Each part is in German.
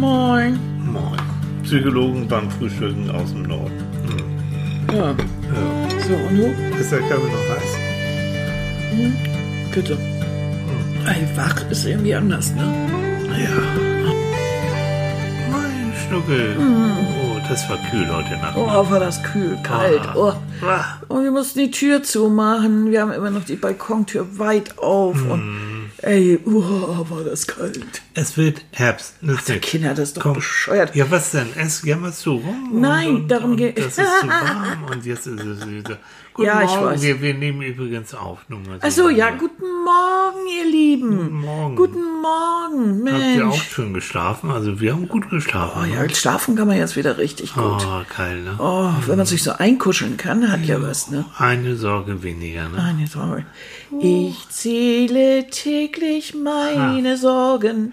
Moin. Moin. Psychologen beim Frühstücken aus dem Norden. Hm. Ja. Ja. So, und du? Ist der Kaffee noch heiß? Bitte. Ey, wach ist irgendwie anders, ne? Ja. Mein Schnuckel. Oh, das war kühl heute Nacht. Oh, war das kühl, kalt. Oh. Ah. Und wir mussten die Tür zumachen. Wir haben immer noch die Balkontür weit auf. Und ey, oh, war das kalt. Es wird Herbst. Nichts. Kinder, das ist doch Komm. bescheuert. Ja, was denn? Es jammerst du rum? Nein, und, darum und, geht- Das ist zu warm und jetzt ist es wieder. Guten Ja, ich Morgen. weiß. Wir, wir nehmen übrigens auf. Nur mal so. Achso, ja, guten Morgen, ihr Lieben. Guten Morgen. Guten Morgen, Habt ihr auch Mensch. schön geschlafen? Also wir haben gut geschlafen. Oh ja, schlafen kann man jetzt wieder richtig gut. Oh, geil, ne? Oh, wenn man sich so einkuscheln kann, hat ja was, ne? Eine Sorge weniger, ne? Eine Sorge. Ich zähle täglich meine Sorgen,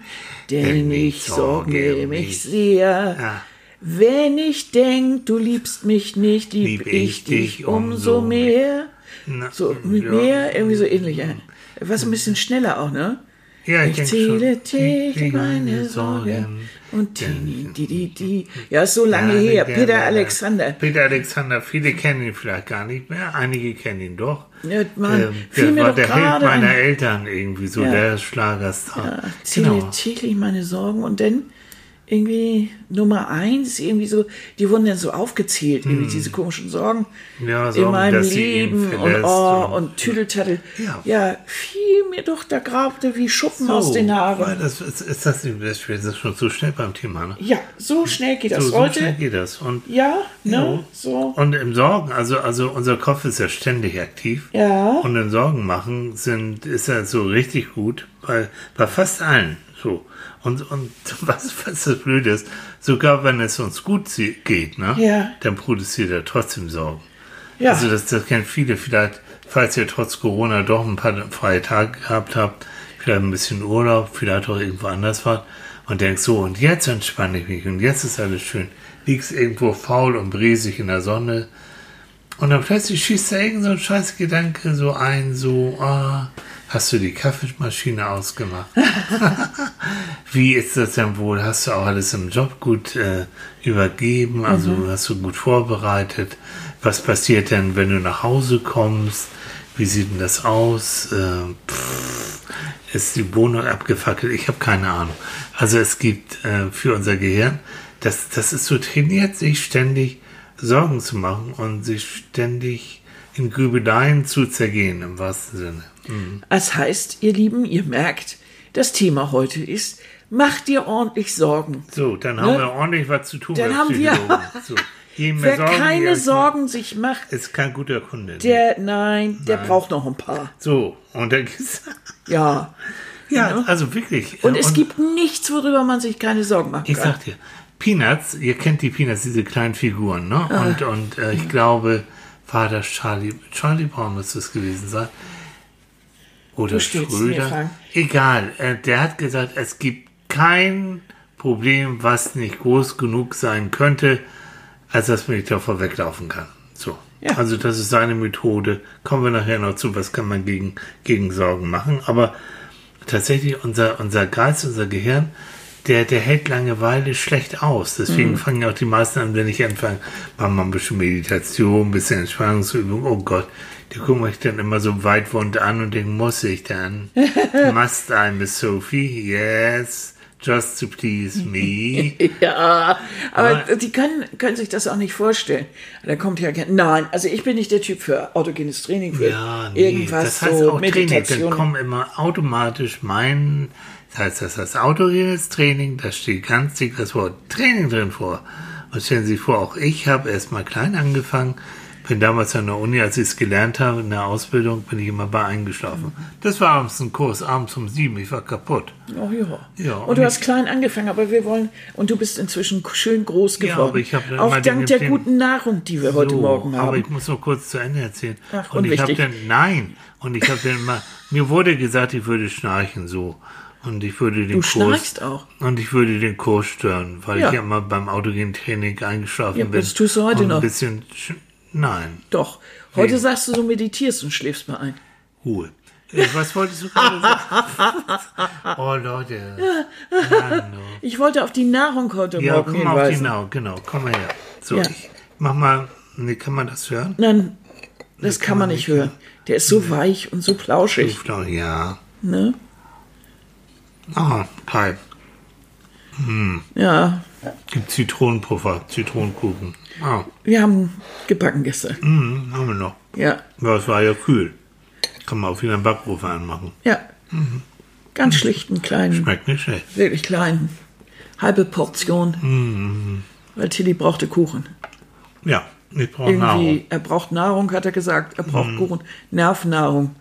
denn ich sorge mich sehr. Ja. Wenn ich denk, du liebst mich nicht, lieb, Lieb ich ich dich umso mehr. Na, So, mit ja. mehr, irgendwie so ähnlich. Was ein bisschen schneller auch, ne? Ja, ich, Ich zähle täglich meine Sorgen. Und die, die, die, die. Ja, ist so lange Ja, her. Peter der- Alexander. Peter Alexander, viele kennen ihn vielleicht gar nicht mehr, einige kennen ihn doch. Ja, Mann, Ähm, der war der Held meiner ein. Eltern irgendwie, so Ja. der Schlagerstar. Zähle Genau. täglich meine Sorgen und dann irgendwie Nummer eins, irgendwie so, die wurden dann so aufgezählt, irgendwie diese komischen Sorgen Hm. Ja, in Sorgen, meinem sie ihn Leben und oh und- und Tüdeltattel. Ja. Ja, fiel mir doch der Grabte wie Schuppen aus den weil Haaren. Das, ist, ist das, das ist schon so schnell beim Thema, ne? Ja, so schnell geht das So, so heute. schnell geht das. Und, Ja, ne? Ja. So. und im Sorgen, also, also unser Kopf ist ja ständig aktiv. Ja. Und im Sorgen machen sind, ist er so richtig gut bei, bei fast allen. So. Und, und was, was das Blöde ist, sogar wenn es uns gut geht, ne? Ja. Dann produziert er trotzdem Sorgen. Ja. Also das, das kennen viele vielleicht, falls ihr trotz Corona doch ein paar freie Tage gehabt habt, vielleicht ein bisschen Urlaub, vielleicht auch irgendwo anders wart und denkt so, und jetzt entspanne ich mich und jetzt ist alles schön. Liegst irgendwo faul und bresig in der Sonne und dann plötzlich schießt da irgend so ein scheiß Gedanke so ein, so, ah, hast du die Kaffeemaschine ausgemacht? Wie ist das denn wohl? Hast du auch alles im Job gut äh, übergeben? Also hast du gut vorbereitet? Was passiert denn, wenn du nach Hause kommst? Wie sieht denn das aus? Äh, pff, ist die Wohnung abgefackelt? Ich habe keine Ahnung. Also es gibt äh, für unser Gehirn, das, das ist so trainiert, sich ständig Sorgen zu machen und sich ständig in Grübeleien zu zergehen, im wahrsten Sinne. Mhm. Das heißt, ihr Lieben, ihr merkt, das Thema heute ist, mach dir ordentlich Sorgen. So, dann haben Ne? wir ordentlich was zu tun. Dann haben wir-. So, Wer Sorgen keine Sorgen sich macht, ist kein guter Kunde. der, nein, der braucht noch ein paar. so, und dann gibt's, Ja. ja, also wirklich. Und äh, es gibt nichts, worüber man sich keine Sorgen machen Ich kann. sag dir, Peanuts, ihr kennt die Peanuts, diese kleinen Figuren, ne? Ah. Und, und äh, ich glaube, war das Charlie, Charlie Brown müsste es gewesen sein. Oder Schröder. Egal, äh, der hat gesagt, es gibt kein Problem, was nicht groß genug sein könnte, als dass man nicht davor weglaufen kann. So. Ja. Also das ist seine Methode. Kommen wir nachher noch zu, was kann man gegen, gegen Sorgen machen. Aber tatsächlich unser, unser Geist, unser Gehirn, der, der hält Langeweile schlecht aus. Deswegen fangen ja auch die meisten an, wenn ich anfange, machen wir ein bisschen Meditation, ein bisschen Entspannungsübung. Oh Gott, die gucken mich dann immer so weitwund an und denken, muss ich dann? Must I, Miss Sophie? Yes. Just to please me. Ja, aber Aber- die können, können sich das auch nicht vorstellen. Da kommt ja kein, nein, also ich bin nicht der Typ für autogenes Training, für Ja, nee, irgendwas das heißt so, auch Training, dann Meditation. kommen immer automatisch mein, das heißt, das heißt autogenes Training, da steht ganz dick das Wort Training drin vor. Und stellen Sie sich vor, auch ich habe erst mal klein angefangen, bin damals an der Uni, als ich es gelernt habe, in der Ausbildung, bin ich immer bei eingeschlafen. Das war abends ein Kurs, abends um sieben, ich war kaputt. Oh ja. Ja, und, und du hast klein angefangen, aber wir wollen, und du bist inzwischen schön groß Ja, geworden. aber ich hab dann Auch dank der guten Nahrung, die wir heute So, Morgen haben. Aber ich muss noch kurz zu Ende erzählen. Ach, und ich habe dann, nein, und ich habe dann immer, mir wurde gesagt, ich würde schnarchen so. Und ich würde den Du Kurs. schnarchst auch. Und ich würde den Kurs stören, weil Ja. ich ja immer beim autogenen Training eingeschlafen Ja, bin. das tust du heute und noch. Ein bisschen, sch- nein, Doch. Heute Wie? sagst du, du meditierst und schläfst mal ein. Ruhe. Äh, Was wolltest du gerade sagen? Oh, Leute. Oh. Ich wollte auf die Nahrung heute Ja, Morgen komm mal auf die hinweisen. Nahrung, genau. Komm mal her. So, Ja. ich mach mal. Nee, kann man das hören? Nein, das kann man nicht hören. Der ist so weich und so plauschig. Ich glaube, ja. Ne? Ah, geil. Ja, Gibt Zitronenpuffer, Zitronenkuchen. Ah, wir haben gebacken gestern. mm, haben wir noch. Ja, Ja, es war ja kühl. Kann man auch wieder einen Backofen anmachen. ja. Ganz schlichten, kleinen, Schmeckt nicht schlecht. wirklich kleinen. Halbe Portion. Weil Tilly brauchte Kuchen. Ja, ich brauche Nahrung. Er braucht Nahrung, hat er gesagt. Er braucht Kuchen. Nervennahrung.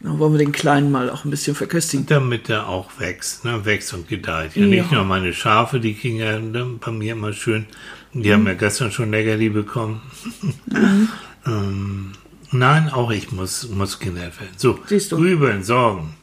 Dann wollen wir den Kleinen mal auch ein bisschen verköstigen. Damit er auch wächst, ne? wächst und gedeiht. Ja, nicht Ja. nur meine Schafe, die kriegen ja ne, bei mir immer schön. Die haben ja gestern schon Leckerli bekommen. ähm, nein, auch ich muss, muss genährt werden. So, Siehst du. Grübeln, Sorgen.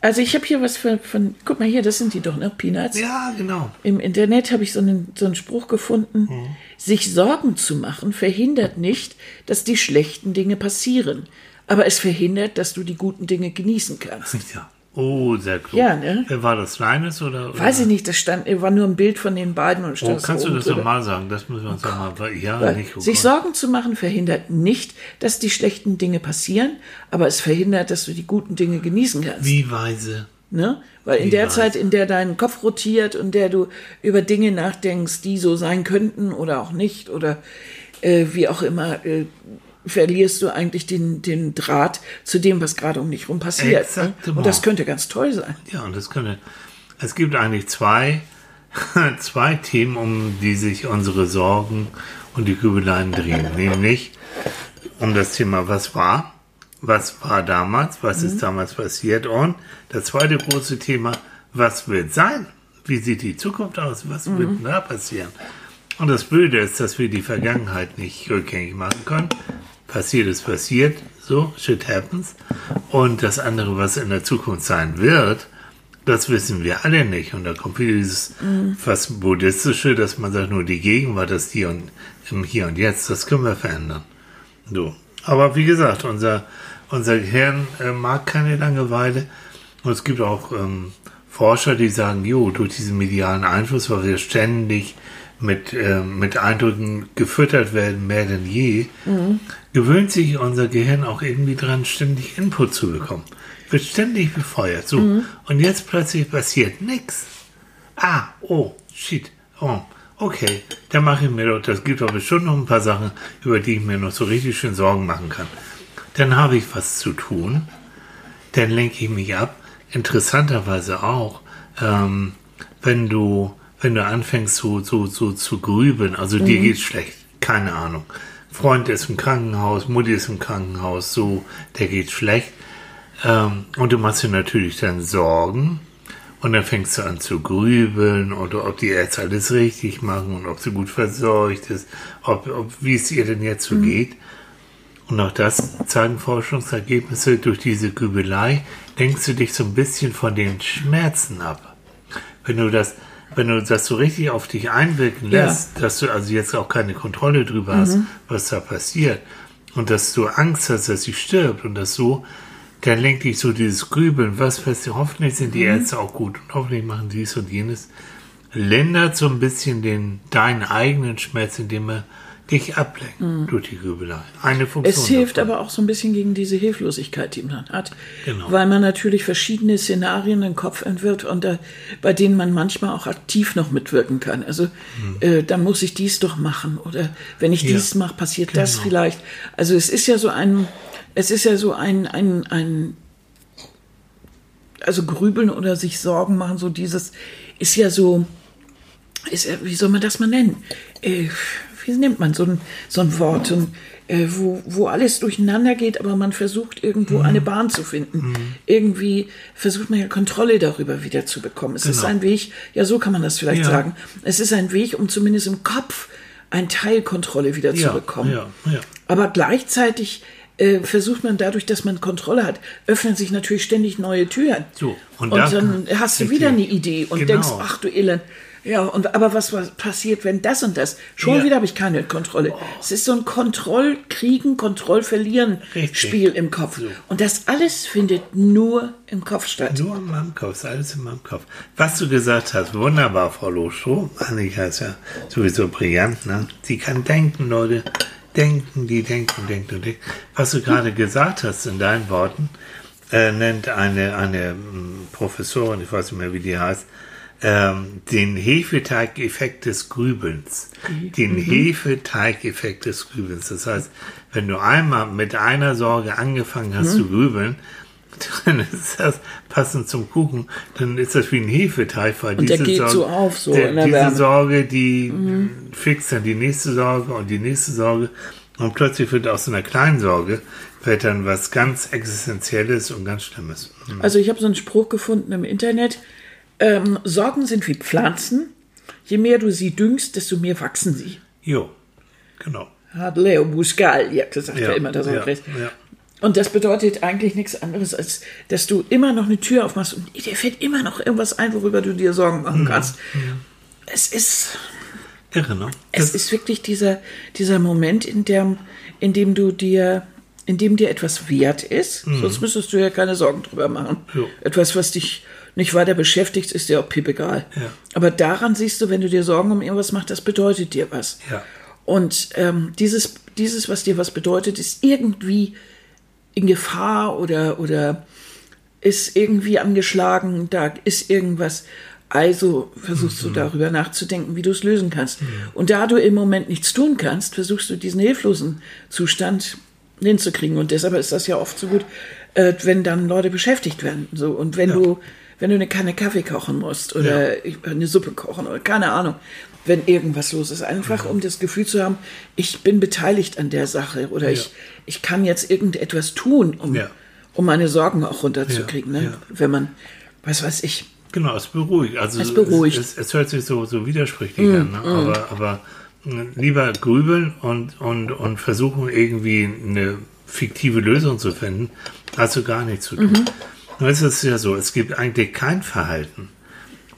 Also ich habe hier was von, von, guck mal hier, das sind die doch, ne? Peanuts. Ja, genau. Im Internet habe ich so einen, so einen Spruch gefunden. Mhm. Sich Sorgen zu machen verhindert nicht, dass die schlechten Dinge passieren. Aber es verhindert, dass du die guten Dinge genießen kannst. Ja. Oh, sehr klug. Ja, ne? Wer war das, Kleines oder? oder? Weiß ich nicht, das stand, war nur ein Bild von den beiden und stand Oh, kannst so du das nochmal sagen? Das müssen wir uns nochmal. Ja, Weil nicht. oh sich Gott. Sorgen zu machen verhindert nicht, dass die schlechten Dinge passieren, aber es verhindert, dass du die guten Dinge genießen kannst. Wie weise. Ne? Weil in Wie der weiß. Zeit, in der dein Kopf rotiert und der du über Dinge nachdenkst, die so sein könnten oder auch nicht oder äh, wie auch immer, äh, verlierst du eigentlich den, den Draht zu dem, was gerade um dich rum passiert. Ne? Exactement. Und das könnte ganz toll sein. Ja, und das könnte. Es gibt eigentlich zwei, zwei Themen, um die sich unsere Sorgen und die Grübeleien drehen. Nämlich um das Thema, was war, was war damals, was ist damals passiert und das zweite große Thema, was wird sein? Wie sieht die Zukunft aus? Was wird da passieren? Und das Blöde ist, dass wir die Vergangenheit nicht rückgängig machen können. Passiert ist passiert, so, shit happens. Und das andere, was in der Zukunft sein wird, das wissen wir alle nicht. Und da kommt wieder dieses fast buddhistische, dass man sagt, nur die Gegenwart, das Hier und im Hier und Jetzt, das können wir verändern. So. Aber wie gesagt, unser, unser Gehirn äh, mag keine Langeweile. Und es gibt auch ähm, Forscher, die sagen, jo, durch diesen medialen Einfluss, weil wir ständig mit, äh, mit Eindrücken gefüttert werden, mehr denn je, gewöhnt sich unser Gehirn auch irgendwie dran, ständig Input zu bekommen. Wird ständig befeuert. So. Und jetzt plötzlich passiert nichts. Ah, oh, shit. Oh, okay. Dann mache ich mir doch, das gibt doch bestimmt noch ein paar Sachen, über die ich mir noch so richtig schön Sorgen machen kann. Dann habe ich was zu tun. Dann lenke ich mich ab. Interessanterweise auch, ähm, wenn du, wenn du anfängst so, so, so zu grübeln, also dir geht's schlecht, keine Ahnung. Freund ist im Krankenhaus, Mutti ist im Krankenhaus, so, der geht schlecht. Ähm, und du machst dir natürlich dann Sorgen. Und dann fängst du an zu grübeln oder ob die Ärzte alles richtig machen und ob sie gut versorgt ist, ob, ob wie es ihr denn jetzt so geht. Und auch das zeigen Forschungsergebnisse. Durch diese Grübelei lenkst du dich so ein bisschen von den Schmerzen ab. Wenn du das, wenn du das so richtig auf dich einwirken Ja. lässt, dass du also jetzt auch keine Kontrolle drüber hast, was da passiert. Und dass du Angst hast, dass sie stirbt und das so, dann lenkt dich so dieses Grübeln, was passiert, hoffentlich sind die Ärzte auch gut und hoffentlich machen dies und jenes, lindert so ein bisschen den, deinen eigenen Schmerz, indem er dich ablenkt durch die Grübelei. Eine Funktion. Es hilft davon. aber auch so ein bisschen gegen diese Hilflosigkeit, die man hat. Genau. Weil man natürlich verschiedene Szenarien im Kopf entwirrt und äh, bei denen man manchmal auch aktiv noch mitwirken kann. Also äh, dann muss ich dies doch machen oder wenn ich Mhm. Ja, dies mache, passiert das genau. vielleicht. Also es ist ja so ein, es ist ja so ein, ein, ein also grübeln oder sich Sorgen machen, so dieses ist ja so, ist ja, wie soll man das mal nennen? Äh, wie nennt man so ein, so ein Wort, so ein, äh, wo, wo alles durcheinander geht, aber man versucht irgendwo Mhm. eine Bahn zu finden. Irgendwie versucht man ja Kontrolle darüber wieder zu bekommen. Es ist Genau. ein Weg, ja so kann man das vielleicht Ja. sagen, es ist ein Weg, um zumindest im Kopf ein Teil Kontrolle wieder ja, zu bekommen. Ja. Aber gleichzeitig äh, versucht man dadurch, dass man Kontrolle hat, öffnen sich natürlich ständig neue Türen. So, und, und da- dann hast du wieder eine Idee und Genau. denkst, ach du Elend. Ja, und aber was, was passiert, wenn das und das? Schon Ja. wieder habe ich keine Kontrolle. Es ist so ein Kontrollkriegen, Kontrollverlieren-Spiel im Kopf. Und das alles findet nur im Kopf statt. Nur in meinem Kopf, ist alles in meinem Kopf. Was du gesagt hast, wunderbar, Frau Lostroh. Annika ist ja sowieso brillant, ne? Sie kann denken, Leute. Denken, die denken, denken und denken. Was du gerade gesagt hast in deinen Worten, äh, nennt eine, eine mm, Professorin, ich weiß nicht mehr, wie die heißt, ähm, den Hefeteigeffekt des Grübelns. Den Hefeteigeffekt des Grübelns. Das heißt, wenn du einmal mit einer Sorge angefangen hast zu grübeln, dann ist das passend zum Kuchen, dann ist das wie ein Hefeteig, weil Und der diese geht Sorge, so auf, so der, der diese Wärme. Mhm. Sorge, die fixt dann die nächste Sorge und die nächste Sorge und plötzlich wird aus einer kleinen Sorge wird dann was ganz Existenzielles und ganz Schlimmes. Also ich habe so einen Spruch gefunden im Internet. Ähm, Sorgen sind wie Pflanzen. Je mehr du sie düngst, desto mehr wachsen sie. Jo, genau. Hat Leo Buscal ja gesagt, Ja, ja, immer das ja, ja, recht. ja. Und das bedeutet eigentlich nichts anderes, als dass du immer noch eine Tür aufmachst und dir fällt immer noch irgendwas ein, worüber du dir Sorgen Mhm. machen kannst. Es ist, Irre, ne? es ist wirklich dieser, dieser Moment, in dem, in dem du dir, in dem dir etwas wert ist. Sonst müsstest du ja keine Sorgen drüber machen. Mhm. Jo. Etwas, was dich nicht weiter beschäftigt, ist dir auch piepegal. Ja. Aber daran siehst du, wenn du dir Sorgen um irgendwas machst, das bedeutet dir was. Ja. Und ähm, dieses, dieses, was dir was bedeutet, ist irgendwie in Gefahr oder, oder ist irgendwie angeschlagen, da ist irgendwas. Also versuchst du darüber nachzudenken, wie du es lösen kannst. Und da du im Moment nichts tun kannst, versuchst du diesen hilflosen Zustand hinzukriegen. Und deshalb ist das ja oft so gut, äh, wenn dann Leute beschäftigt werden. So. Und wenn du, wenn du eine Kanne Kaffee kochen musst oder eine Suppe kochen oder keine Ahnung, wenn irgendwas los ist. Einfach um das Gefühl zu haben, ich bin beteiligt an der Sache oder ich, ich kann jetzt irgendetwas tun, um, Ja. um meine Sorgen auch runterzukriegen. Ja, Ne? ja. Wenn man, was weiß ich, Genau, es beruhigt. Also Es beruhigt. Es, es, es hört sich so, so widersprüchlich an, ne? aber, aber mh, lieber grübeln und, und, und versuchen irgendwie eine fiktive Lösung zu finden, als so gar nichts zu tun. Nur ist es ja so, es gibt eigentlich kein Verhalten,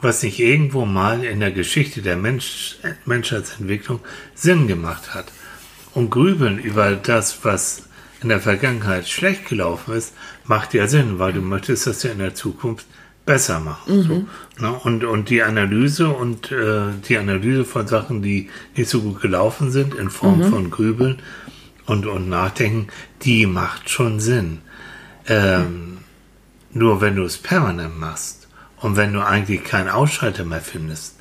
was nicht irgendwo mal in der Geschichte der Mensch, Menschheitsentwicklung Sinn gemacht hat. Und grübeln über das, was in der Vergangenheit schlecht gelaufen ist, macht ja Sinn, weil du möchtest das ja in der Zukunft besser machen. So, ne? und, und die Analyse und äh, die Analyse von Sachen, die nicht so gut gelaufen sind, in Form von Grübeln und, und Nachdenken, die macht schon Sinn. Ähm, nur wenn du es permanent machst und wenn du eigentlich keinen Ausschalter mehr findest,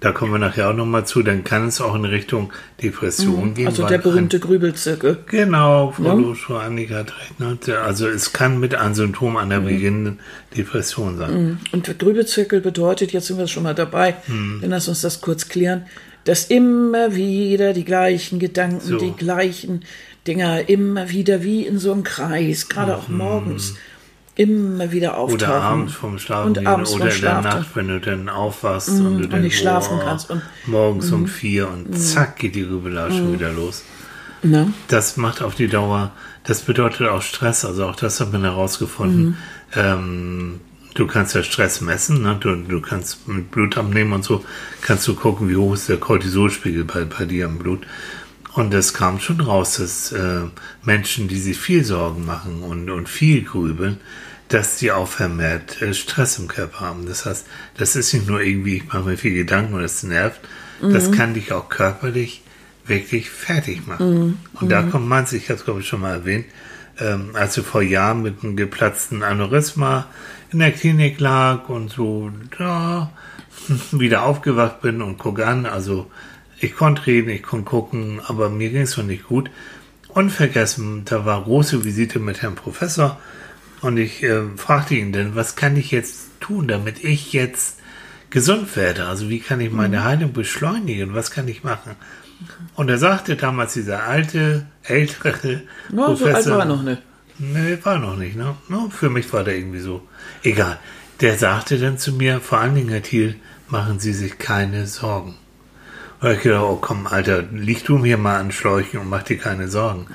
da kommen wir nachher auch nochmal zu, dann kann es auch in Richtung Depression gehen. also der ein- berühmte Grübelzirkel. Genau, Frau Ja. Loschko, Annika hat recht. Also es kann mit einem Symptom einer beginnenden Depression sein. Und der Grübelzirkel bedeutet, jetzt sind wir schon mal dabei, Hm. dann lass uns das kurz klären, dass immer wieder die gleichen Gedanken, So. die gleichen Dinger, immer wieder wie in so einem Kreis, gerade auch morgens, immer wieder auftauchen. Oder abends vom Schlafen Und abends oder in der. Nacht, wenn du dann aufwachst und du dann nicht schlafen boah, kannst und- Mhm. morgens um vier und zack geht die Grübelei schon wieder los. Ne? Das macht auf die Dauer, das bedeutet auch Stress, also auch das hat man herausgefunden. Mhm. Ähm, du kannst ja Stress messen, ne? du, du kannst mit Blut abnehmen und so, kannst du gucken, wie hoch ist der Cortisolspiegel bei, bei dir im Blut. Und es kam schon raus, dass äh, Menschen, die sich viel Sorgen machen und, und viel grübeln, dass die auch vermehrt Stress im Körper haben. Das heißt, das ist nicht nur irgendwie, ich mache mir viel Gedanken und es nervt, das kann dich auch körperlich wirklich fertig machen. Und da kommt manche, ich habe es glaube ich schon mal erwähnt, ähm, als ich vor Jahren mit einem geplatzten Aneurysma in der Klinik lag und so da wieder aufgewacht bin und guck an, also ich konnte reden, ich konnte gucken, aber mir ging es noch nicht gut. Unvergessen, da war große Visite mit Herrn Professor und ich äh, fragte ihn denn, was kann ich jetzt tun, damit ich jetzt gesund werde? Also wie kann ich meine Heilung beschleunigen? Was kann ich machen? Und er sagte damals dieser alte, ältere Ja, so alt war er noch nicht. Nee, war noch nicht, ne? No, für mich war der irgendwie so. Egal. Der sagte dann zu mir, vor allen Dingen, Herr Thiel, machen Sie sich keine Sorgen. Und ich gedacht, oh komm, Alter, lieg du mir mal an Schläuchen und mach dir keine Sorgen.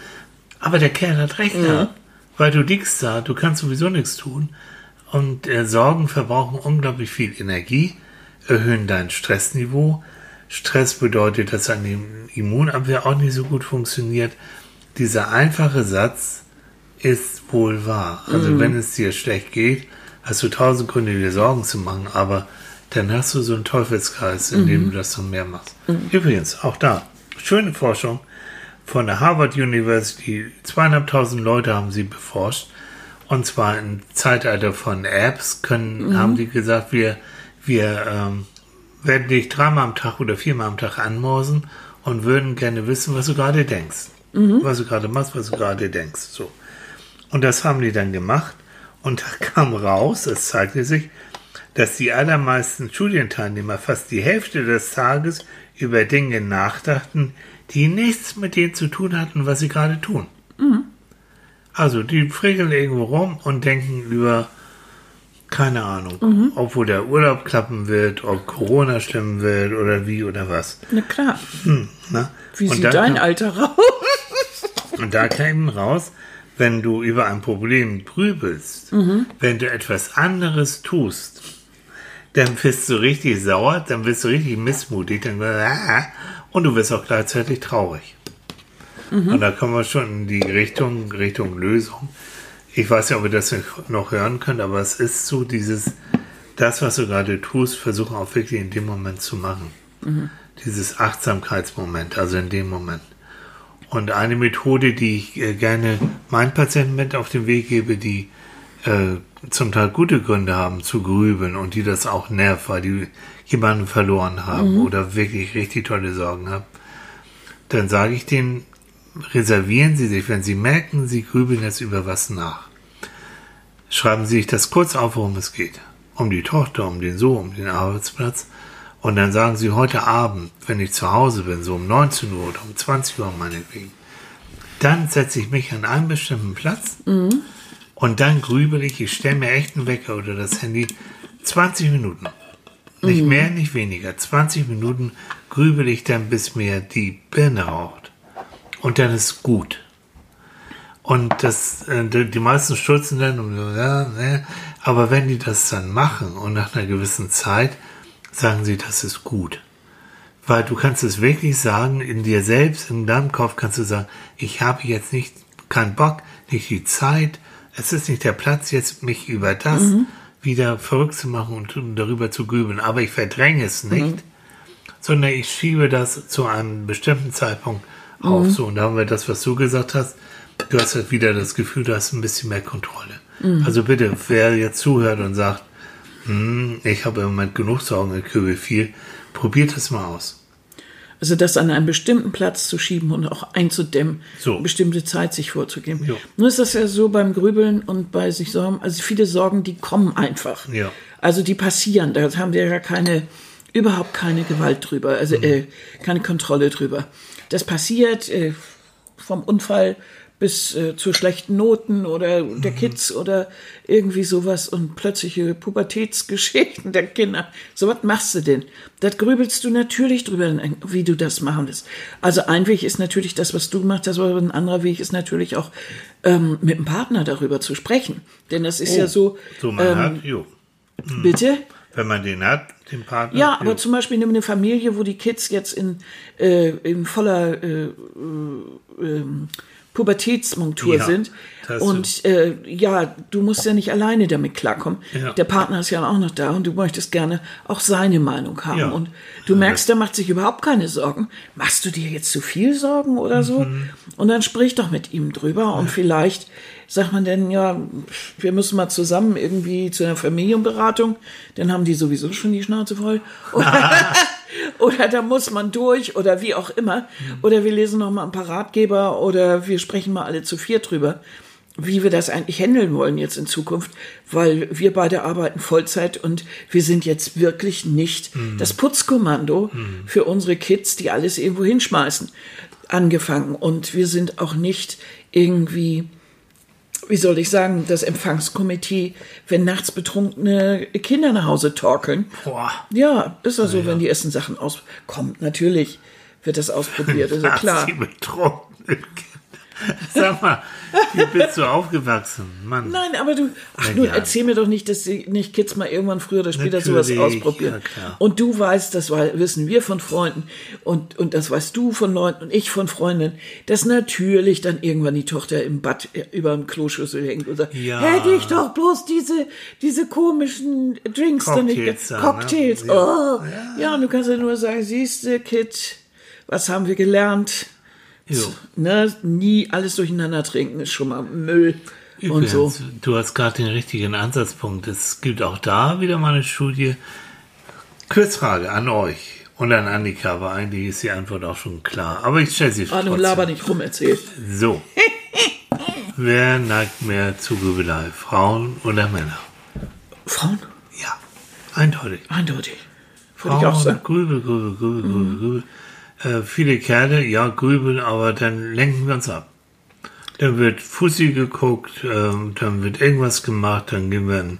Aber der Kerl hat recht, ja. Weil du liegst da, du kannst sowieso nichts tun. Und äh, Sorgen verbrauchen unglaublich viel Energie, erhöhen dein Stressniveau. Stress bedeutet, dass deine Immunabwehr auch nicht so gut funktioniert. Dieser einfache Satz ist wohl wahr. Also wenn es dir schlecht geht, hast du tausend Gründe, dir Sorgen zu machen, aber dann hast du so einen Teufelskreis, in dem du das noch mehr machst. Übrigens, auch da, schöne Forschung von der Harvard University. Zweieinhalbtausend Leute haben sie beforscht. Und zwar im Zeitalter von Apps können, haben die gesagt, wir, wir ähm, werden dich dreimal am Tag oder viermal am Tag anmorsen und würden gerne wissen, was du gerade denkst. Was du gerade machst, was du gerade denkst. So. Und das haben die dann gemacht. Und da kam raus, es zeigte sich, dass die allermeisten Studienteilnehmer fast die Hälfte des Tages über Dinge nachdachten, die nichts mit dem zu tun hatten, was sie gerade tun. Also die frickeln irgendwo rum und denken über, keine Ahnung, ob wo der Urlaub klappen wird, ob Corona schlimm wird oder wie oder was. Na klar. Ne? Wie Und sieht dein kam- Alter raus? Und da kam raus, wenn du über ein Problem grübelst, wenn du etwas anderes tust, dann bist du richtig sauer, dann bist du richtig missmutig, dann ah, und du wirst auch gleichzeitig traurig. Und da kommen wir schon in die Richtung, Richtung Lösung. Ich weiß ja, ob ihr das noch hören könnt, aber es ist so dieses, das, was du gerade tust, versuchen auch wirklich in dem Moment zu machen. Dieses Achtsamkeitsmoment, also in dem Moment. Und eine Methode, die ich äh, gerne meinen Patienten mit auf den Weg gebe, die äh, zum Teil gute Gründe haben zu grübeln und die das auch nervt, weil die jemanden verloren haben oder wirklich richtig tolle Sorgen haben, dann sage ich denen, reservieren Sie sich, wenn Sie merken, Sie grübeln jetzt über was nach. Schreiben Sie sich das kurz auf, worum es geht. Um die Tochter, um den Sohn, um den Arbeitsplatz. Und dann sagen Sie heute Abend, wenn ich zu Hause bin, so um 19 Uhr oder um 20 Uhr meinetwegen, dann setze ich mich an einen bestimmten Platz und dann grübel ich, ich stelle mir echt einen Wecker oder das Handy 20 Minuten. Nicht mehr, nicht weniger. 20 Minuten grübel ich dann, bis mir die Birne raucht. Und dann ist gut. Und das, äh, die meisten stürzen dann und so, ja, ne. Aber wenn die das dann machen und nach einer gewissen Zeit sagen sie, das ist gut. Weil du kannst es wirklich sagen, in dir selbst, in deinem Kopf kannst du sagen, ich habe jetzt nicht, keinen Bock, nicht die Zeit, es ist nicht der Platz, jetzt mich über das wieder verrückt zu machen und darüber zu grübeln. Aber ich verdränge es nicht, sondern ich schiebe das zu einem bestimmten Zeitpunkt auf. So, und da haben wir das, was du gesagt hast. Du hast halt wieder das Gefühl, du hast ein bisschen mehr Kontrolle. Also bitte, wer jetzt zuhört und sagt, hm, ich habe im Moment genug Sorgen, ich kübel viel, probiert es mal aus. Also das an einen bestimmten Platz zu schieben und auch einzudämmen, So. bestimmte Zeit sich vorzugeben. Jo. Nur ist das ja so beim Grübeln und bei sich Sorgen, also viele Sorgen, die kommen einfach. Ja. Also die passieren, da haben wir ja keine, überhaupt keine Gewalt drüber, also Mhm. äh, keine Kontrolle drüber. Das passiert äh, vom Unfall bis äh, zu schlechten Noten oder der Mhm. Kids oder irgendwie sowas und plötzliche Pubertätsgeschichten der Kinder. So was machst du denn? Das grübelst du natürlich drüber, wie du das machen willst. Also ein Weg ist natürlich das, was du gemacht hast, aber ein anderer Weg ist natürlich auch ähm, mit dem Partner darüber zu sprechen. Denn das ist ja so, Oh, So man ähm, hat, jo. bitte? Wenn man den hat, den Partner. Ja, jo. aber zum Beispiel nimm eine Familie, wo die Kids jetzt in, äh, in voller äh, äh, ähm, Pubertätsmontur Ja, sind. Und äh, ja, du musst ja nicht alleine damit klarkommen. Ja. Der Partner ist ja auch noch da und du möchtest gerne auch seine Meinung haben. Ja. Und du merkst, der macht sich überhaupt keine Sorgen. Machst du dir jetzt zu viel Sorgen oder so? Mhm. Und dann sprich doch mit ihm drüber und vielleicht sagt man denn, ja, wir müssen mal zusammen irgendwie zu einer Familienberatung, dann haben die sowieso schon die Schnauze voll. Oder, da muss man durch oder wie auch immer. Oder wir lesen noch mal ein paar Ratgeber oder wir sprechen mal alle zu viert drüber, wie wir das eigentlich handeln wollen jetzt in Zukunft, weil wir beide arbeiten Vollzeit und wir sind jetzt wirklich nicht das Putzkommando für unsere Kids, die alles irgendwo hinschmeißen, angefangen. Und wir sind auch nicht irgendwie wie soll ich sagen, das Empfangskomitee, wenn nachts betrunkene Kinder nach Hause torkeln. Boah. Ja, ist ja so, wenn die ersten Sachen auskommt. Natürlich wird das ausprobiert, ist ja klar. Sie betroffen. Sag mal, wie bist du aufgewachsen? Mann. Nein, aber du, ach Na nun, ja. erzähl mir doch nicht, dass sie nicht Kids mal irgendwann früher oder später sowas Natürlich, ausprobieren. ja, und du weißt, das wissen wir von Freunden und, und das weißt du von Leuten und ich von Freundinnen, dass natürlich dann irgendwann die Tochter im Bad äh, über dem Kloschüssel hängt und sagt, Ja. hätte ich doch bloß diese, diese komischen Drinks dann nicht, Cocktails ne? Cocktails, Ja. oh. Ja. und du kannst ja nur sagen, siehste, Kid, was haben wir gelernt? Jo. Ne, nie alles durcheinander trinken ist schon mal Müll und Übrigens, so. du hast gerade den richtigen Ansatzpunkt. Es gibt auch da wieder mal eine Studie. Kurzfrage an euch und an Annika, aber eigentlich ist die Antwort auch schon klar. Aber ich stelle sie Ah, nun trotzdem. laber nicht rum, erzähl. So. Wer neigt mehr zu Grübelei? Frauen oder Männer? Frauen? Ja, eindeutig. Eindeutig. Würde ich auch Frauen, sagen. Grübel, Grübel, Grübel, Grübel, Grübel. Äh, viele Kerle, ja, grübeln, aber dann lenken wir uns ab. Dann wird Fussi geguckt, ähm, dann wird irgendwas gemacht, dann gehen wir in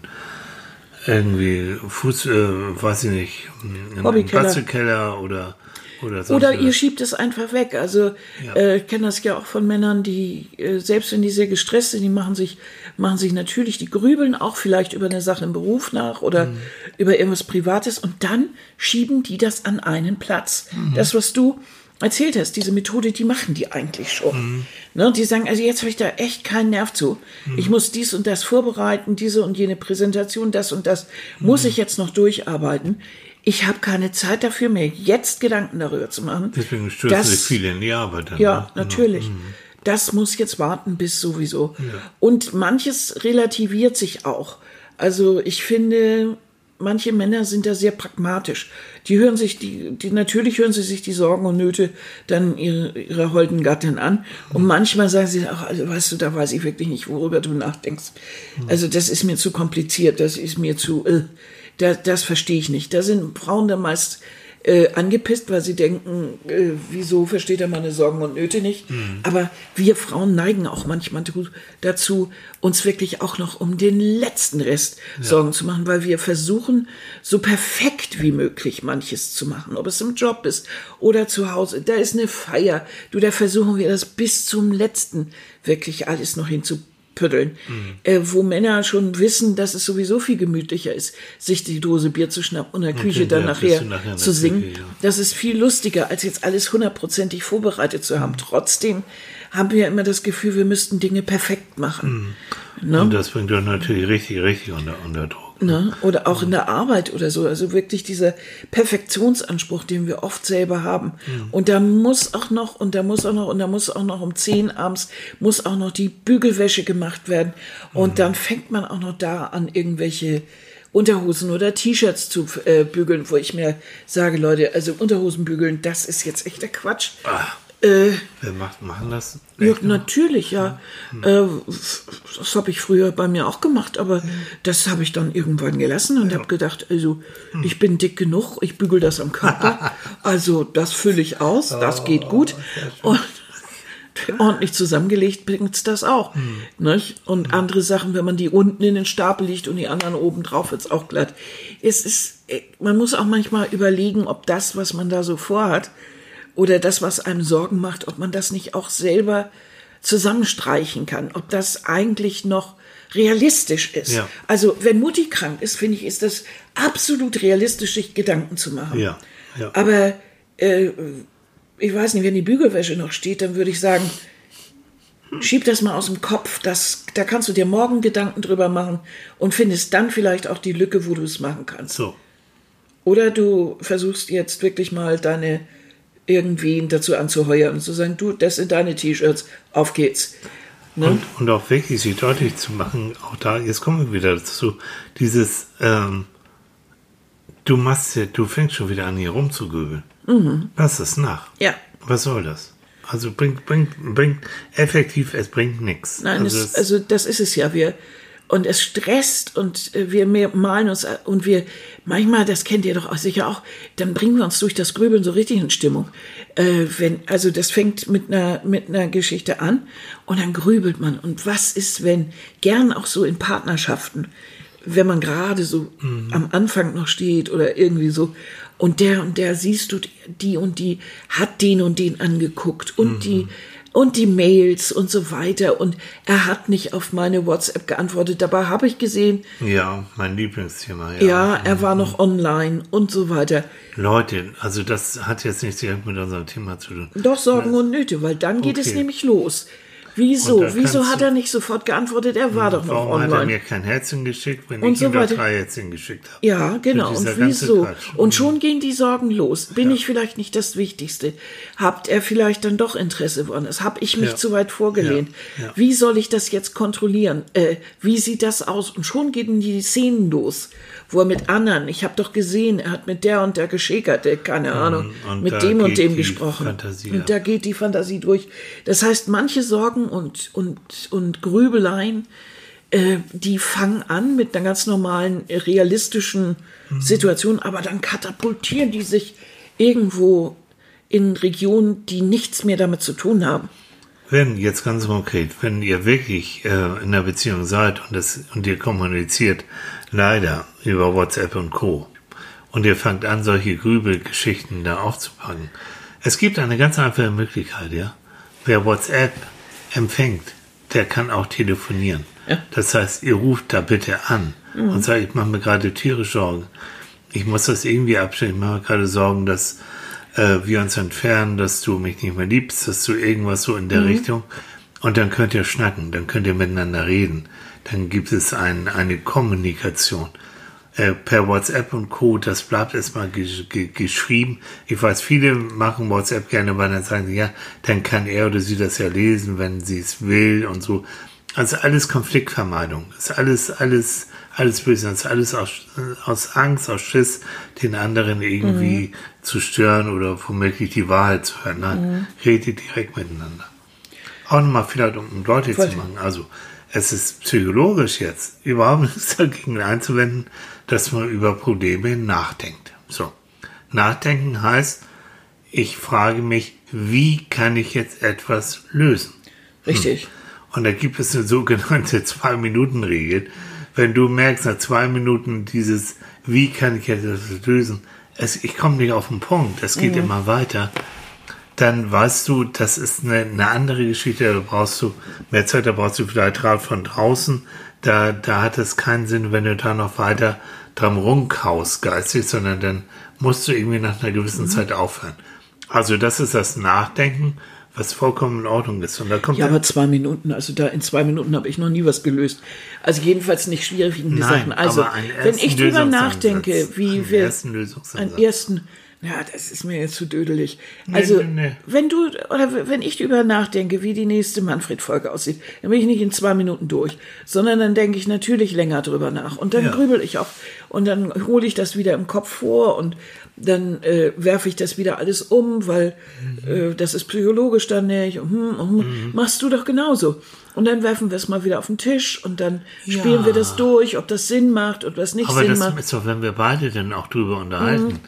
irgendwie Fuß, äh, weiß ich nicht, in einen Hobbykeller. Bastelkeller oder oder sonst Oder ihr schiebt es einfach weg. Also Ja. äh, ich kenne das ja auch von Männern, die, äh, selbst wenn die sehr gestresst sind, die machen sich, machen sich natürlich, die grübeln auch vielleicht über eine Sache im Beruf nach oder Mhm. über irgendwas Privates und dann schieben die das an einen Platz. Mhm. Das, was du erzählt hast, diese Methode, die machen die eigentlich schon. Mhm. Ne, die sagen, also jetzt habe ich da echt keinen Nerv zu. Ich muss dies und das vorbereiten, diese und jene Präsentation, das und das muss ich jetzt noch durcharbeiten. Ich habe keine Zeit dafür, mir jetzt Gedanken darüber zu machen. Deswegen stürzen Das- sich viele in die Arbeit. Dann, Ja, ne? natürlich. Das muss jetzt warten bis sowieso. Und manches relativiert sich auch. Also ich finde, manche Männer sind da sehr pragmatisch. Die hören sich, die, die natürlich hören sie sich die Sorgen und Nöte dann ihre, ihrer holden Gattin an. Und manchmal sagen sie, ach, also weißt du, da weiß ich wirklich nicht, worüber du nachdenkst. Also das ist mir zu kompliziert, das ist mir zu, äh, das, das verstehe ich nicht. Da sind Frauen dann meist äh, angepisst, weil sie denken, äh, wieso versteht er meine Sorgen und Nöte nicht. Aber wir Frauen neigen auch manchmal dazu, uns wirklich auch noch um den letzten Rest Sorgen zu machen, weil wir versuchen, so perfekt wie möglich manches zu machen, ob es im Job ist oder zu Hause. Da ist eine Feier. Du, da versuchen wir das bis zum letzten wirklich alles noch hinzupütteln. Äh, wo Männer schon wissen, dass es sowieso viel gemütlicher ist, sich die Dose Bier zu schnappen und in der Küche Okay, dann ja, nachher, nachher zu singen. Küche, ja. Das ist viel lustiger, als jetzt alles hundertprozentig vorbereitet zu haben. Trotzdem haben wir immer das Gefühl, wir müssten Dinge perfekt machen. Ne? Und das bringt dann natürlich richtig, richtig unter, unter Druck. Ne? Oder auch in der Arbeit oder so. Also wirklich dieser Perfektionsanspruch, den wir oft selber haben. Und da muss auch noch, und da muss auch noch, und da muss auch noch um 10 abends, muss auch noch die Bügelwäsche gemacht werden. Und dann fängt man auch noch da an, irgendwelche Unterhosen oder T-Shirts zu äh, bügeln, wo ich mir sage, Leute, also Unterhosen bügeln, das ist jetzt echter Quatsch. Ah, Äh, macht, machen das? ja, natürlich, ja. Äh, das habe ich früher bei mir auch gemacht, aber das habe ich dann irgendwann gelassen und habe gedacht, also ich bin dick genug, ich bügel das am Körper, also das fülle ich aus, das geht gut. Und ordentlich zusammengelegt bringt's das auch. Nicht? Und andere Sachen, wenn man die unten in den Stapel liegt und die anderen oben drauf, wird's auch glatt. Es ist, äh, man muss auch manchmal überlegen, ob das, was man da so vorhat, oder das, was einem Sorgen macht, ob man das nicht auch selber zusammenstreichen kann, ob das eigentlich noch realistisch ist. Ja. Also wenn Mutti krank ist, finde ich, ist das absolut realistisch, sich Gedanken zu machen. Ja, ja. Aber äh, ich weiß nicht, wenn die Bügelwäsche noch steht, dann würde ich sagen, schieb das mal aus dem Kopf. Das, da kannst du dir morgen Gedanken drüber machen und findest dann vielleicht auch die Lücke, wo du es machen kannst. So. Oder du versuchst jetzt wirklich mal deine irgendwen dazu anzuheuern und zu sagen, du, das sind deine T-Shirts, auf geht's. Ne? Und, und auch wirklich sich deutlich zu machen, auch da, jetzt kommen wir wieder dazu, dieses, ähm, du machst ja, du fängst schon wieder an, hier rumzugöbeln. Mhm. Lass es nach. Ja. Was soll das? Also bringt, bringt, bringt, effektiv, es bringt nichts. Nein, also, es, es- also das ist es ja. Wir, und es stresst und äh, wir malen uns äh, und wir, manchmal, das kennt ihr doch auch sicher auch, dann bringen wir uns durch das Grübeln so richtig in Stimmung. Äh, wenn, also das fängt mit einer, mit einer Geschichte an und dann grübelt man. Und was ist, wenn, gern auch so in Partnerschaften, wenn man gerade so am Anfang noch steht oder irgendwie so, und der und der siehst du, die und die hat den und den angeguckt und die und die Mails und so weiter. Und er hat nicht auf meine WhatsApp geantwortet. Dabei habe ich gesehen, Ja, mein Lieblingsthema. ja, Ja. er war noch online und so weiter. Leute, also das hat jetzt nichts direkt mit unserem Thema zu tun. Doch Sorgen und Nöte, weil dann geht es Okay. nämlich los. Wieso? Und Wieso hat er nicht sofort geantwortet? Er war doch noch Warum hat er online. mir kein Herzchen geschickt, wenn Und ich so ihm weiter. drei Herzchen geschickt habe? Ja, genau. Und wieso? Und schon gehen die Sorgen los. Bin ich vielleicht nicht das Wichtigste? Habt er vielleicht dann doch Interesse woanders? Hab ich mich Ja. zu weit vorgelehnt? Ja, ja. Wie soll ich das jetzt kontrollieren? Äh, wie sieht das aus? Und schon gehen die Szenen los, wo er mit anderen, ich habe doch gesehen, er hat mit der und der geschickert, äh, keine Ahnung, Mhm. und mit dem und dem gesprochen. Fantasie und da geht die Fantasie durch. Das heißt, manche Sorgen und, und, und Grübeleien, äh, die fangen an mit einer ganz normalen, realistischen Mhm. Situation, aber dann katapultieren die sich irgendwo in Regionen, die nichts mehr damit zu tun haben. Wenn, jetzt ganz konkret, wenn ihr wirklich äh, in einer Beziehung seid und, das, und ihr kommuniziert leider über WhatsApp und Co. und ihr fangt an, solche Grübelgeschichten da aufzupacken. Es gibt eine ganz einfache Möglichkeit, ja. Wer WhatsApp empfängt, der kann auch telefonieren. Ja. Das heißt, ihr ruft da bitte an und sagt, ich mache mir gerade tierisch Sorgen. Ich muss das irgendwie abstellen. Ich mache mir gerade Sorgen, dass äh, wir uns entfernen, dass du mich nicht mehr liebst, dass du irgendwas so in der Richtung. Und dann könnt ihr schnacken, dann könnt ihr miteinander reden. Dann gibt es ein, eine Kommunikation. Äh, per WhatsApp und Co. Das bleibt erstmal gesch ge geschrieben. Ich weiß, viele machen WhatsApp gerne, weil dann sagen sie, ja, dann kann er oder sie das ja lesen, wenn sie es will und so. Also alles Konfliktvermeidung. Ist alles, alles, alles böse. Ist alles aus, aus Angst, aus Schiss, den anderen irgendwie zu stören oder womöglich die Wahrheit zu hören. Nein, redet direkt miteinander. Auch nochmal vielleicht, um, um deutlich Voll. zu machen. Also, es ist psychologisch jetzt überhaupt nichts dagegen einzuwenden, dass man über Probleme nachdenkt. So. Nachdenken heißt, ich frage mich, wie kann ich jetzt etwas lösen? Richtig. Und da gibt es eine sogenannte Zwei-Minuten-Regel. Wenn du merkst, nach zwei Minuten dieses, wie kann ich jetzt etwas lösen, es, ich komme nicht auf den Punkt, es geht immer weiter, dann weißt du, das ist eine, eine andere Geschichte, da brauchst du mehr Zeit, da brauchst du vielleicht Rat von draußen, da, da hat es keinen Sinn, wenn du da noch weiter dran rumkaust geistig, sondern dann musst du irgendwie nach einer gewissen Zeit aufhören. Also das ist das Nachdenken, was vollkommen in Ordnung ist. Und da kommt Ja, aber zwei Minuten, also da in zwei Minuten habe ich noch nie was gelöst. Also jedenfalls nicht schwierige Sachen. Also, einen wenn ich drüber nachdenke, wie Einen wir ersten Lösungsansatz. einen ersten, ja, das ist mir jetzt zu dödelig. Also, nee, nee. wenn du, oder wenn ich drüber nachdenke, wie die nächste Manfred-Folge aussieht, dann bin ich nicht in zwei Minuten durch, sondern dann denke ich natürlich länger drüber nach. Und dann Ja. grübel ich auch. Und dann hole ich das wieder im Kopf vor und dann äh, werfe ich das wieder alles um, weil äh, das ist psychologisch dann nicht. Und, hm, und, hm. Machst du doch genauso. Und dann werfen wir es mal wieder auf den Tisch und dann spielen Ja. wir das durch, ob das Sinn macht, ob das nicht Aber Sinn das macht. ist doch, wenn wir beide dann auch drüber unterhalten,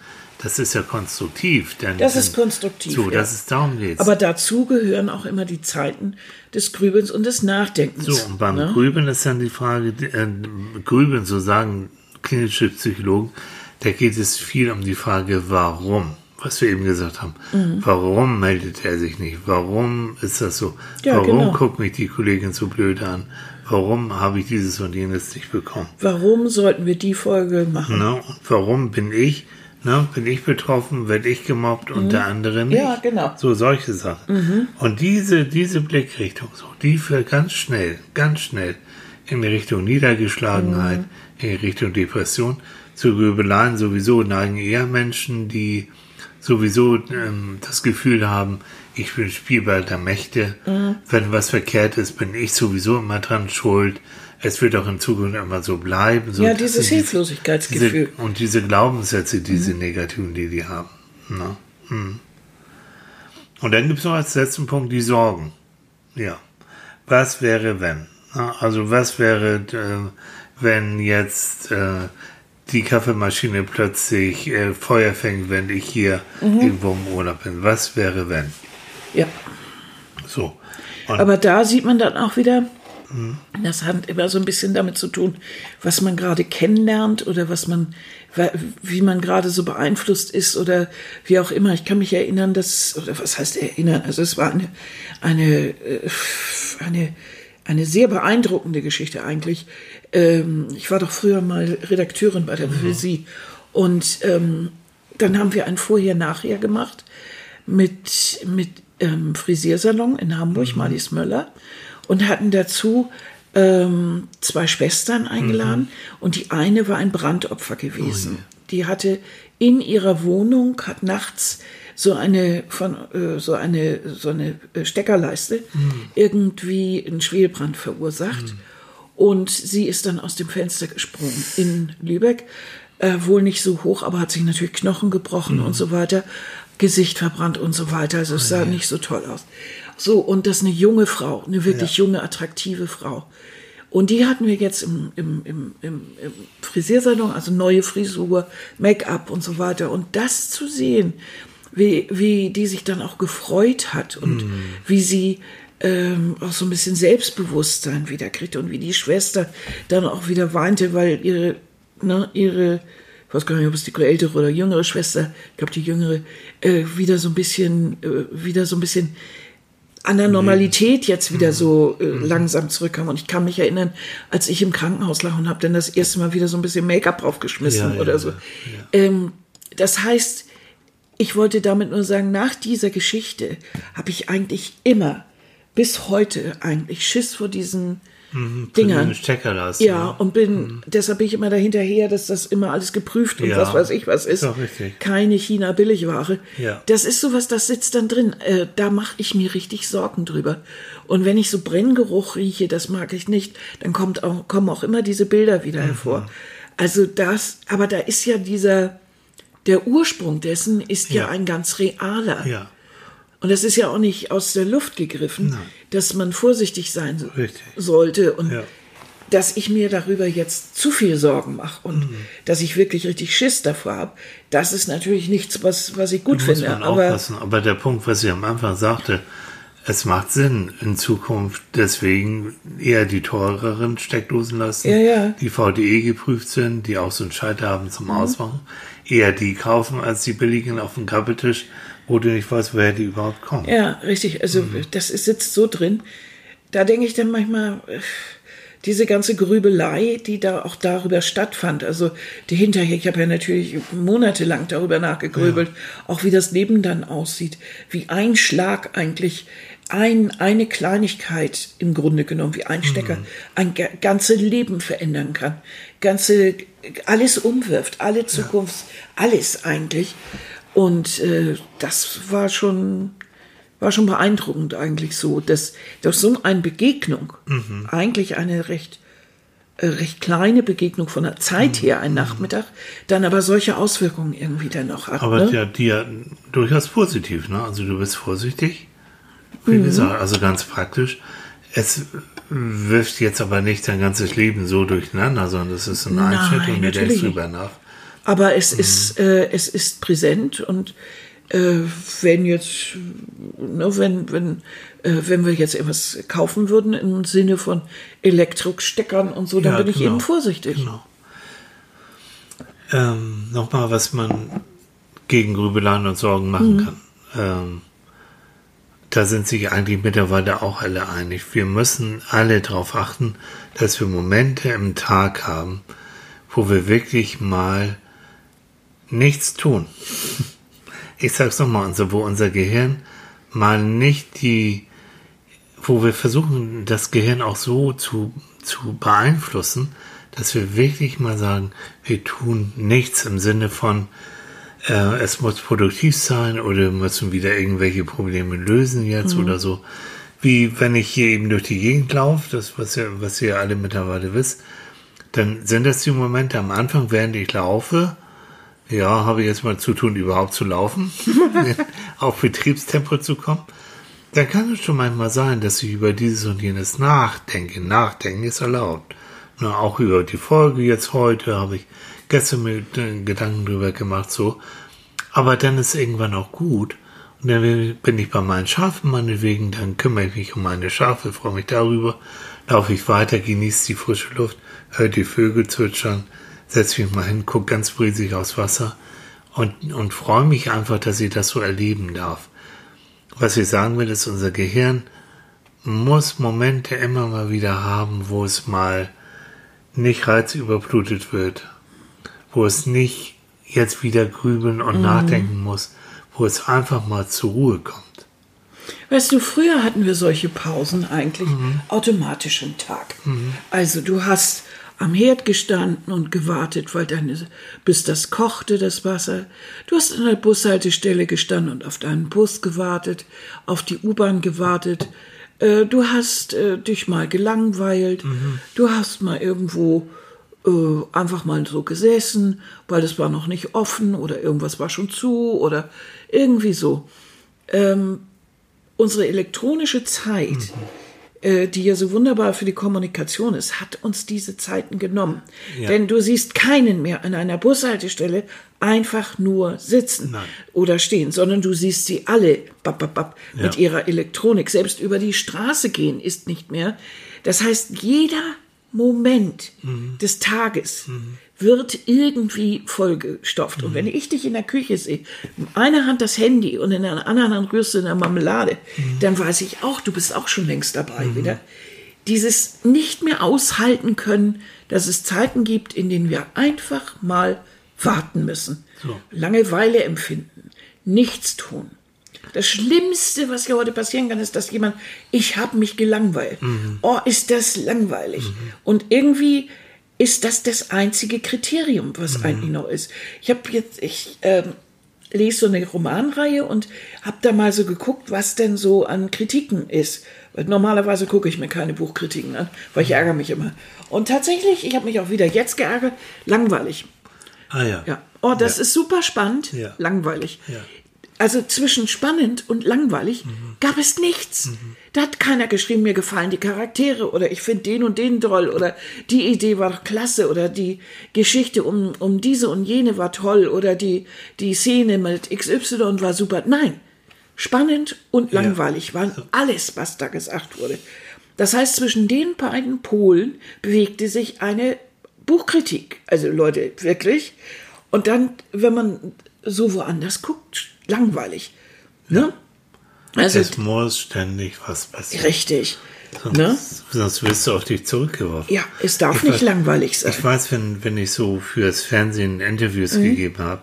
das ist ja konstruktiv. Denn. Das ist konstruktiv, So, ja. dass es darum geht. Aber dazu gehören auch immer die Zeiten des Grübelns und des Nachdenkens. so, und beim ne? Grübeln ist dann die Frage, äh, Grübeln, so sagen klinische Psychologen, da geht es viel um die Frage, warum. Was wir eben gesagt haben. Mhm. Warum meldet er sich nicht? Warum ist das so? Ja, warum genau. guckt mich die Kollegin so blöd an? Warum habe ich dieses und jenes nicht bekommen? Warum sollten wir die Folge machen? Ne? Und warum bin ich, ne? bin ich betroffen, werde ich gemobbt und der andere nicht? Mhm. Ja, genau. So solche Sachen. Und diese, diese Blickrichtung, so, die führt ganz schnell, ganz schnell in die Richtung Niedergeschlagenheit, Mhm. in die Richtung Depression. Zu Grübeleien sowieso neigen eher Menschen, die sowieso ähm, das Gefühl haben, ich bin Spielball der Mächte. Mhm. Wenn was verkehrt ist, bin ich sowieso immer dran schuld. Es wird auch in Zukunft immer so bleiben. So, Ja, dieses Hilflosigkeitsgefühl. diese, und diese Glaubenssätze, diese negativen, die die haben. Ne? Hm. Und dann gibt es noch als letzten Punkt die Sorgen. Ja. Was wäre, wenn? Na, Also was wäre, äh, wenn jetzt äh, die Kaffeemaschine plötzlich äh, Feuer fängt, wenn ich hier irgendwo im Urlaub bin? Was wäre, wenn? Ja. So. Und Aber da sieht man dann auch wieder, Das hat immer so ein bisschen damit zu tun, was man gerade kennenlernt oder was man, wie man gerade so beeinflusst ist oder wie auch immer. Ich kann mich erinnern, dass, oder was heißt erinnern? Also es war eine, eine, äh, eine, eine sehr beeindruckende Geschichte eigentlich. Ähm, ich war doch früher mal Redakteurin bei der Poesie mhm. und ähm, dann haben wir ein Vorher-Nachher gemacht mit, mit ähm, Frisiersalon in Hamburg, mhm. Marlies Möller und hatten dazu ähm, zwei Schwestern eingeladen mhm. und die eine war ein Brandopfer gewesen. Oh, Die hatte in ihrer Wohnung, hat nachts so eine von äh, so eine so eine äh, Steckerleiste mhm. irgendwie einen Schwelbrand verursacht mhm. und sie ist dann aus dem Fenster gesprungen in Lübeck äh, wohl nicht so hoch aber hat sich natürlich Knochen gebrochen mhm. und so weiter Gesicht verbrannt und so weiter also es sah oh, nicht so toll aus so, und das ist eine junge Frau, eine wirklich ja. junge, attraktive Frau. Und die hatten wir jetzt im, im, im, im, im Frisiersalon, also neue Frisur, Make-up und so weiter. Und das zu sehen, wie, wie die sich dann auch gefreut hat und mm. wie sie ähm, auch so ein bisschen Selbstbewusstsein wieder kriegte und wie die Schwester dann auch wieder weinte, weil ihre, ne, ihre, ich weiß gar nicht, ob es die ältere oder jüngere Schwester, ich glaube die jüngere, äh, wieder so ein bisschen, äh, wieder so ein bisschen an der Normalität jetzt wieder so äh, mhm. langsam zurückkam. Und ich kann mich erinnern, als ich im Krankenhaus lag und habe dann das erste Mal wieder so ein bisschen Make-up draufgeschmissen ja, oder ja, so. Ja. Ähm, das heißt, ich wollte damit nur sagen, nach dieser Geschichte habe ich eigentlich immer, bis heute eigentlich Schiss vor diesen mhm, Dingern. Stecker ja, ja, und bin, mhm. deshalb bin ich immer dahinterher, dass das immer alles geprüft und ja. was weiß ich was ist. ist Keine China-Billigware. Ja. Das ist sowas, das sitzt dann drin. Äh, da mache ich mir richtig Sorgen drüber. Und wenn ich so Brenngeruch rieche, das mag ich nicht, dann kommt auch, kommen auch immer diese Bilder wieder mhm. hervor. Also das, aber da ist ja dieser, der Ursprung dessen ist ja, ja ein ganz realer. Ja. Und das ist ja auch nicht aus der Luft gegriffen, Nein. Dass man vorsichtig sein Richtig. sollte und ja. dass ich mir darüber jetzt zu viel Sorgen mache und mhm. dass ich wirklich richtig Schiss davor habe, das ist natürlich nichts, was, was ich gut da finde. aber, aber der Punkt, was ich am Anfang sagte, es macht Sinn, in Zukunft deswegen eher die teureren Steckdosen lassen, ja, ja. die VDE geprüft sind, die auch so einen Schalter haben zum mhm. Ausmachen, eher die kaufen als die billigen auf dem Kappeltisch, wo du nicht weißt, woher die überhaupt kommen. Ja, richtig. Also mhm. das sitzt so drin. Da denke ich dann manchmal, äh, diese ganze Grübelei, die da auch darüber stattfand, also die hinterher, ich habe ja natürlich monatelang darüber nachgegrübelt, ja. auch wie das Leben dann aussieht, wie ein Schlag eigentlich ein, eine Kleinigkeit im Grunde genommen, wie ein Stecker, mhm. ein ganze Leben verändern kann, ganze, alles umwirft, alle Zukunft, ja. alles eigentlich. Und äh, das war schon, war schon beeindruckend eigentlich so, dass durch so eine Begegnung, mhm. eigentlich eine recht, äh, recht kleine Begegnung von der Zeit mhm. her, ein Nachmittag, dann aber solche Auswirkungen irgendwie dann noch hat. Aber ne? ja, die ja durchaus positiv, ne? Also du bist vorsichtig, wie mhm. gesagt, also ganz praktisch. Es wirft jetzt aber nicht dein ganzes Leben so durcheinander, sondern es ist ein Einschnitt und du denkst drüber nach. Aber es mhm. ist, äh, es ist präsent und äh, wenn jetzt, ne, wenn, wenn, äh, wenn wir jetzt etwas kaufen würden im Sinne von Elektrosteckern und so, dann ja, bin ich genau. eben vorsichtig. Genau. Ähm, Nochmal, was man gegen Grübeleien und Sorgen machen mhm. kann. Ähm, da sind sich eigentlich mittlerweile auch alle einig. Wir müssen alle darauf achten, dass wir Momente im Tag haben, wo wir wirklich mal nichts tun. Ich sag's nochmal, also wo unser Gehirn mal nicht die, wo wir versuchen, das Gehirn auch so zu, zu beeinflussen, dass wir wirklich mal sagen, wir tun nichts im Sinne von, äh, es muss produktiv sein oder wir müssen wieder irgendwelche Probleme lösen jetzt mhm. oder so. Wie wenn ich hier eben durch die Gegend laufe, das was ihr, was ihr alle mittlerweile wisst, dann sind das die Momente am Anfang, während ich laufe, ja, habe ich jetzt mal zu tun, überhaupt zu laufen, auf Betriebstempo zu kommen. Dann kann es schon manchmal sein, dass ich über dieses und jenes nachdenke. Nachdenken ist erlaubt. Na, auch über die Folge jetzt heute habe ich gestern mir Gedanken drüber gemacht, so. Aber dann ist irgendwann auch gut. Und dann bin ich bei meinen Schafen meinetwegen, dann kümmere ich mich um meine Schafe, freue mich darüber. laufe ich weiter, genieße die frische Luft, höre die Vögel zwitschern, setze mich mal hin, gucke ganz briesig aufs Wasser und, und freue mich einfach, dass ich das so erleben darf. Was ich sagen will, ist, unser Gehirn muss Momente immer mal wieder haben, wo es mal nicht reizüberblutet wird, wo es nicht jetzt wieder grübeln und mhm. nachdenken muss, wo es einfach mal zur Ruhe kommt. Weißt du, früher hatten wir solche Pausen eigentlich mhm. automatisch im Tag. Mhm. Also du hast am Herd gestanden und gewartet, weil deine, bis das kochte, das Wasser. Du hast an der Bushaltestelle gestanden und auf deinen Bus gewartet, auf die U-Bahn gewartet. Äh, du hast äh, dich mal gelangweilt. Mhm. Du hast mal irgendwo äh, einfach mal so gesessen, weil es war noch nicht offen oder irgendwas war schon zu oder irgendwie so. Ähm, unsere elektronische Zeit. Mhm äh, die ja so wunderbar für die Kommunikation ist, hat uns diese Zeiten genommen. Ja. Denn du siehst keinen mehr an einer Bushaltestelle einfach nur sitzen Nein. oder stehen, sondern du siehst sie alle bap, bap, bap, ja. mit ihrer Elektronik. Selbst über die Straße gehen ist nicht mehr. Das heißt, jeder Moment mhm. des Tages mhm wird irgendwie vollgestopft. Mhm. Und wenn ich dich in der Küche sehe, in einer Hand das Handy und in der anderen Hand rührst du in der Marmelade, mhm. dann weiß ich auch, du bist auch schon längst dabei mhm. wieder. Dieses nicht mehr aushalten können, dass es Zeiten gibt, in denen wir einfach mal warten müssen. So. Langeweile empfinden, nichts tun. Das Schlimmste, was hier heute passieren kann, ist, dass jemand, ich habe mich gelangweilt. Mhm. Oh, ist das langweilig. Mhm. Und irgendwie ist das das einzige Kriterium, was mhm. eigentlich noch ist. Ich habe jetzt, ich ähm, lese so eine Romanreihe und habe da mal so geguckt, was denn so an Kritiken ist. Weil normalerweise gucke ich mir keine Buchkritiken an, weil ich mhm. ärgere mich immer. Und tatsächlich, ich habe mich auch wieder jetzt geärgert, langweilig. Ah ja. ja. Oh, das ja. ist super spannend, ja. langweilig. Ja also zwischen spannend und langweilig mhm. gab es nichts. Mhm. Da hat keiner geschrieben, mir gefallen die Charaktere oder ich finde den und den toll oder die Idee war doch klasse oder die Geschichte um, um diese und jene war toll oder die, die Szene mit XY war super. Nein, spannend und langweilig ja. waren alles, was da gesagt wurde. Das heißt, zwischen den beiden Polen bewegte sich eine Buchkritik. Also Leute, wirklich. Und dann, wenn man so woanders guckt, langweilig. Ne? Also, es muss ständig was passieren. Richtig. Sonst, ne? sonst wirst du auf dich zurückgeworfen. Ja, es darf ich nicht weiß, langweilig sein. Ich weiß, wenn, wenn ich so fürs Fernsehen Interviews mhm. gegeben habe,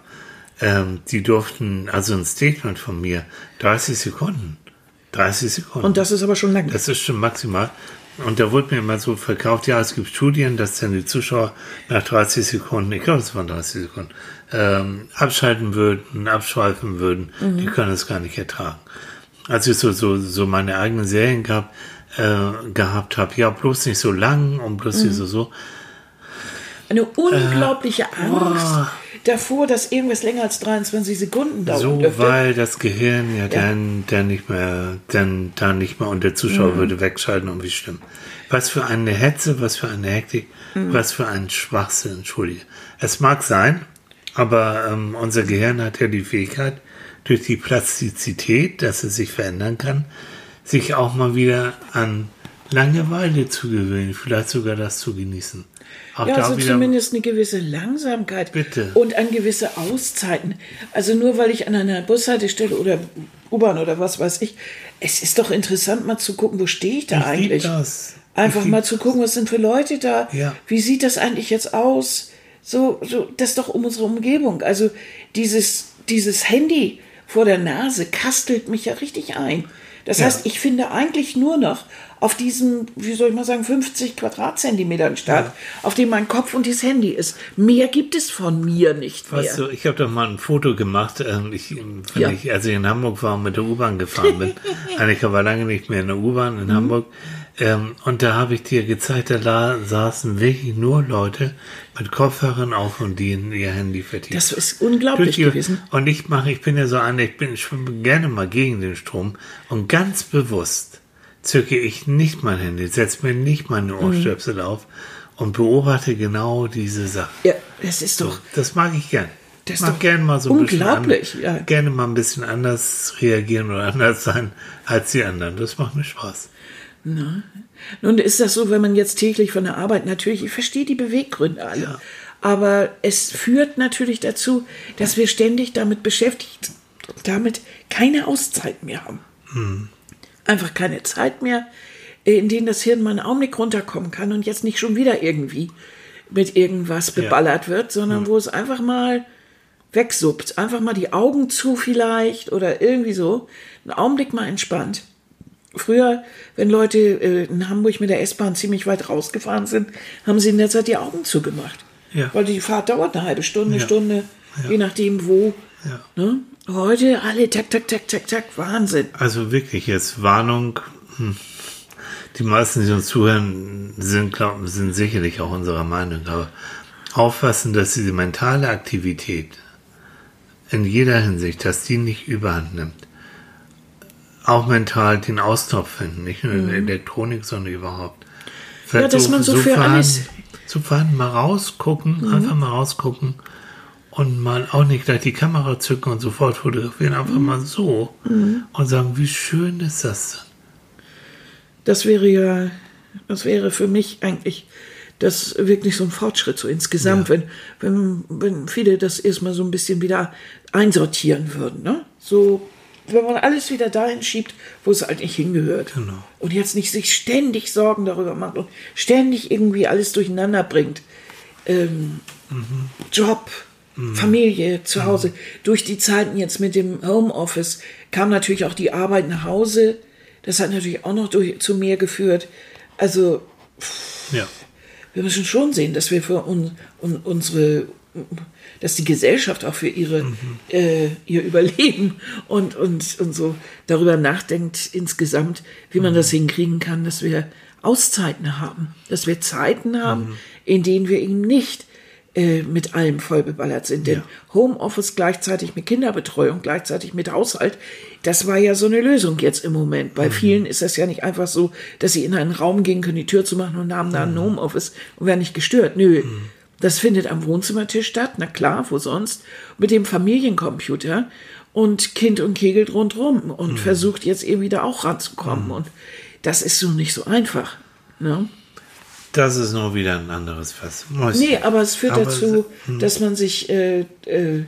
ähm, die durften, also ein Statement von mir, 30 Sekunden. 30 Sekunden. Und das ist aber schon lang. Das ist schon maximal. Und da wurde mir immer so verkauft, ja, es gibt Studien, dass dann die Zuschauer nach 30 Sekunden, ich glaube, es waren 30 Sekunden, ähm, abschalten würden, abschweifen würden. Mhm. Die können es gar nicht ertragen. Als ich so, so, so meine eigenen Serien gab, äh, gehabt habe, ja, bloß nicht so lang und bloß mhm. nicht so so. Eine unglaubliche äh, Angst oh. davor, dass irgendwas länger als 23 Sekunden dauert. So, dürfte. weil das Gehirn ja, ja, dann, dann nicht mehr, dann da nicht mehr und der Zuschauer mhm. würde wegschalten und wie schlimm. Was für eine Hetze, was für eine Hektik, mhm. was für ein Schwachsinn, entschuldige. Es mag sein, aber ähm, unser Gehirn hat ja die Fähigkeit, durch die Plastizität, dass es sich verändern kann, sich auch mal wieder an Langeweile zu gewöhnen, vielleicht sogar das zu genießen. Auch ja, also zumindest eine gewisse Langsamkeit bitte. und an gewisse Auszeiten. Also nur weil ich an einer Bushaltestelle oder U-Bahn oder was weiß ich, es ist doch interessant mal zu gucken, wo stehe ich da ich eigentlich. Das. Einfach mal zu gucken, was sind für Leute da, ja. wie sieht das eigentlich jetzt aus? So, so, das ist doch um unsere Umgebung. Also dieses, dieses Handy vor der Nase kastelt mich ja richtig ein. Das ja. heißt, ich finde eigentlich nur noch auf diesem, wie soll ich mal sagen, 50 Quadratzentimetern statt, ja. auf dem mein Kopf und das Handy ist. Mehr gibt es von mir nicht mehr. Weißt du, ich habe doch mal ein Foto gemacht, ähm, ich, ja. ich, als ich in Hamburg war und mit der U-Bahn gefahren bin. Annika war lange nicht mehr in der U-Bahn in mhm. Hamburg. Ähm, und da habe ich dir gezeigt, da saßen wirklich nur Leute mit Kopfhörern auf und die in ihr Handy vertieft. Das ist unglaublich die, gewesen. Und ich mache, ich bin ja so einer, ich bin, ich schwimme gerne mal gegen den Strom und ganz bewusst zücke ich nicht mein Handy, setze mir nicht meine Ohrstöpsel mhm. auf und beobachte genau diese Sache. Ja, das ist doch. So, das mag ich gern. Das mag gerne mal so ein unglaublich, bisschen an, ja. gerne mal ein bisschen anders reagieren oder anders sein als die anderen. Das macht mir Spaß. Nun ist das so, wenn man jetzt täglich von der Arbeit, natürlich, ich verstehe die Beweggründe alle, Ja. aber es führt natürlich dazu, dass wir ständig damit beschäftigt, damit keine Auszeit mehr haben. Einfach keine Zeit mehr, in denen das Hirn mal einen Augenblick runterkommen kann und jetzt nicht schon wieder irgendwie mit irgendwas beballert wird, sondern wo es einfach mal wegsuppt. Einfach mal die Augen zu vielleicht oder irgendwie so. Einen Augenblick mal entspannt. Früher, wenn Leute äh, in Hamburg mit der S-Bahn ziemlich weit rausgefahren sind, haben sie in der Zeit die Augen zugemacht. Ja. Weil die Fahrt dauert eine halbe Stunde, Ja. Stunde, je nachdem wo. Ja. Ne? Heute alle tak, tak, tak, tak, tak, Wahnsinn. Also wirklich jetzt Warnung. hm. Die meisten, die uns zuhören, sind, glauben, sind sicherlich auch unserer Meinung, aber aufpassen, dass diese mentale Aktivität in jeder Hinsicht, dass die nicht überhand nimmt. Auch mental den Austopf finden, nicht nur in der Elektronik, sondern überhaupt. Mhm. Ja, dass man so für vorhanden- alles- Mhm. So vorhanden mal rausgucken, einfach mal rausgucken und mal auch nicht gleich die Kamera zücken und sofort fotografieren, einfach Mhm. mal so und sagen, wie schön ist das denn? Das wäre ja, das wäre für mich eigentlich das wirklich so ein Fortschritt so insgesamt, wenn, wenn, wenn viele das erstmal so ein bisschen wieder einsortieren würden, ne? So, wenn man alles wieder dahin schiebt, wo es eigentlich hingehört. Genau. Und jetzt nicht sich ständig Sorgen darüber macht und ständig irgendwie alles durcheinander bringt. Ähm, Job, Familie, zu Hause. Durch die Zeiten jetzt mit dem Homeoffice kam natürlich auch die Arbeit nach Hause. Das hat natürlich auch noch durch, zu mehr geführt. Also Ja. wir müssen schon sehen, dass wir für un, un, unsere, dass die Gesellschaft auch für ihre, äh, ihr Überleben und, und, und so darüber nachdenkt insgesamt, wie man das hinkriegen kann, dass wir Auszeiten haben, dass wir Zeiten haben, in denen wir eben nicht äh, mit allem vollbeballert sind. Denn Homeoffice gleichzeitig mit Kinderbetreuung, gleichzeitig mit Haushalt, das war ja so eine Lösung jetzt im Moment. Bei vielen ist das ja nicht einfach so, dass sie in einen Raum gehen können, die Tür zu machen und haben da ein Homeoffice und werden nicht gestört. Nö. Das findet am Wohnzimmertisch statt, na klar, wo sonst? Mit dem Familiencomputer und Kind und kegelt rundrum und versucht jetzt irgendwie da auch ranzukommen. Und das ist so nicht so einfach. Ne? Das ist nur wieder ein anderes Fass. Nee, aber es führt Aber dazu, es- hm. dass man sich, äh, äh,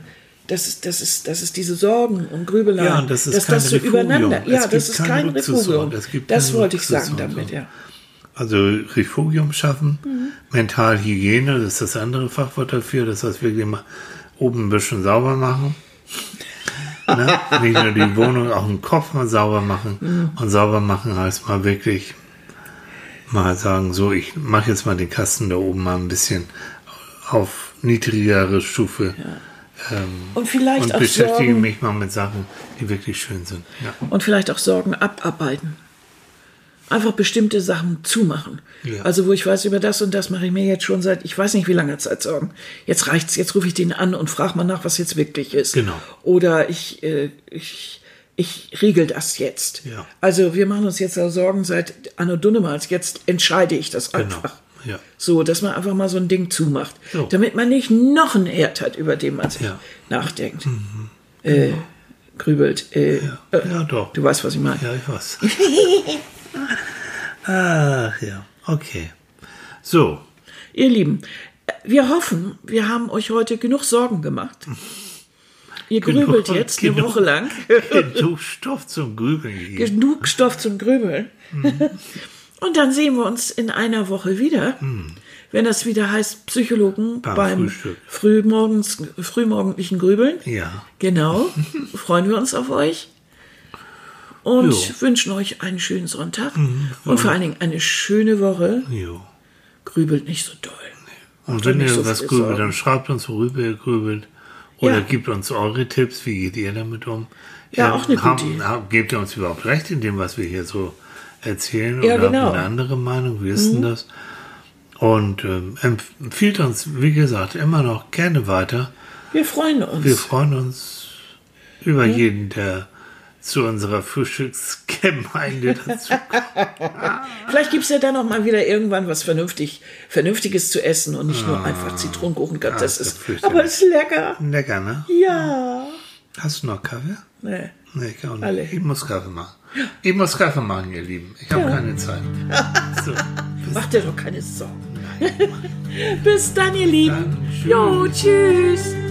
dass, es, dass, es, dass es diese Sorgen und Grübeleien, Ja, und das ist dass das so Refugium. übereinander, ja, das ist kein. Refugium. Das kein wollte ich sagen damit, ja. Also Refugium schaffen, Mhm. Mentalhygiene, das ist das andere Fachwort dafür, das heißt wirklich mal oben ein bisschen sauber machen. ne? Nicht nur die Wohnung, auch den Kopf mal sauber machen. Mhm. Und sauber machen heißt mal wirklich mal sagen, so, ich mache jetzt mal den Kasten da oben mal ein bisschen auf niedrigere Stufe. Ähm, Und vielleicht und auch beschäftige Sorgen, mich mal mit Sachen, die wirklich schön sind. Ja. und vielleicht auch Sorgen abarbeiten. Einfach bestimmte Sachen zumachen. Ja. Also wo ich weiß, über das und das mache ich mir jetzt schon seit, ich weiß nicht wie langer Zeit Sorgen. Jetzt reicht's, jetzt rufe ich den an und frage mal nach, was jetzt wirklich ist. Genau. Oder ich, äh, ich, ich riegel das jetzt. Ja. Also wir machen uns jetzt Sorgen seit Anno Dunnemals. Jetzt entscheide ich das Genau. einfach. Ja. So, dass man einfach mal so ein Ding zumacht. So. Damit man nicht noch einen Herd hat, über den man sich Ja. nachdenkt. Äh, grübelt. Äh, Ja. ja, doch. Du weißt, was ich meine. Ja, ich weiß. Ach ja, okay. So, Ihr Lieben, wir hoffen, wir haben euch heute genug Sorgen gemacht. Ihr Genug- grübelt jetzt eine genug. Woche lang. genug Stoff zum Grübeln gegeben. genug Stoff zum Grübeln. Und dann sehen wir uns in einer Woche wieder, wenn das wieder heißt Psychologen Beim beim, Frühstück. frühmorgens, frühmorgendlichen Grübeln. Ja, Genau. Freuen wir uns auf euch. Und Jo. Mhm. wünschen euch einen schönen Sonntag und vor allen Dingen eine schöne Woche. jo. Grübelt nicht so doll. Und Macht wenn ihr so was grübelt, Sorgen. dann schreibt uns, worüber ihr grübelt. Oder Ja. gebt uns eure Tipps, wie geht ihr damit um? Ja, Ähm, auch eine gute haben, Idee. haben, Gebt ihr uns überhaupt recht in dem, was wir hier so erzählen? Ja, oder genau. habt ihr eine andere Meinung? Wie ist denn das? Und ähm, empfiehlt uns, wie gesagt, immer noch gerne weiter. Wir freuen uns. Wir freuen uns über jeden, der zu unserer Frühstücksgemeinde dazu Vielleicht gibt's ja dann noch mal wieder irgendwann was vernünftig, Vernünftiges zu essen und nicht nur einfach Zitronenkuchen. Gott, Ah, das das ist, aber ist lecker. Lecker, ne? Ja. Hast du noch Kaffee? Nee. Nee, ich auch nicht. Alle. Ich muss Kaffee machen. Ich muss Kaffee machen, ihr Lieben. Ich habe Ja. keine Zeit. So, Mach dir doch keine Sorgen. Bis dann, ihr Lieben. dann. Tschüss. Jo, tschüss.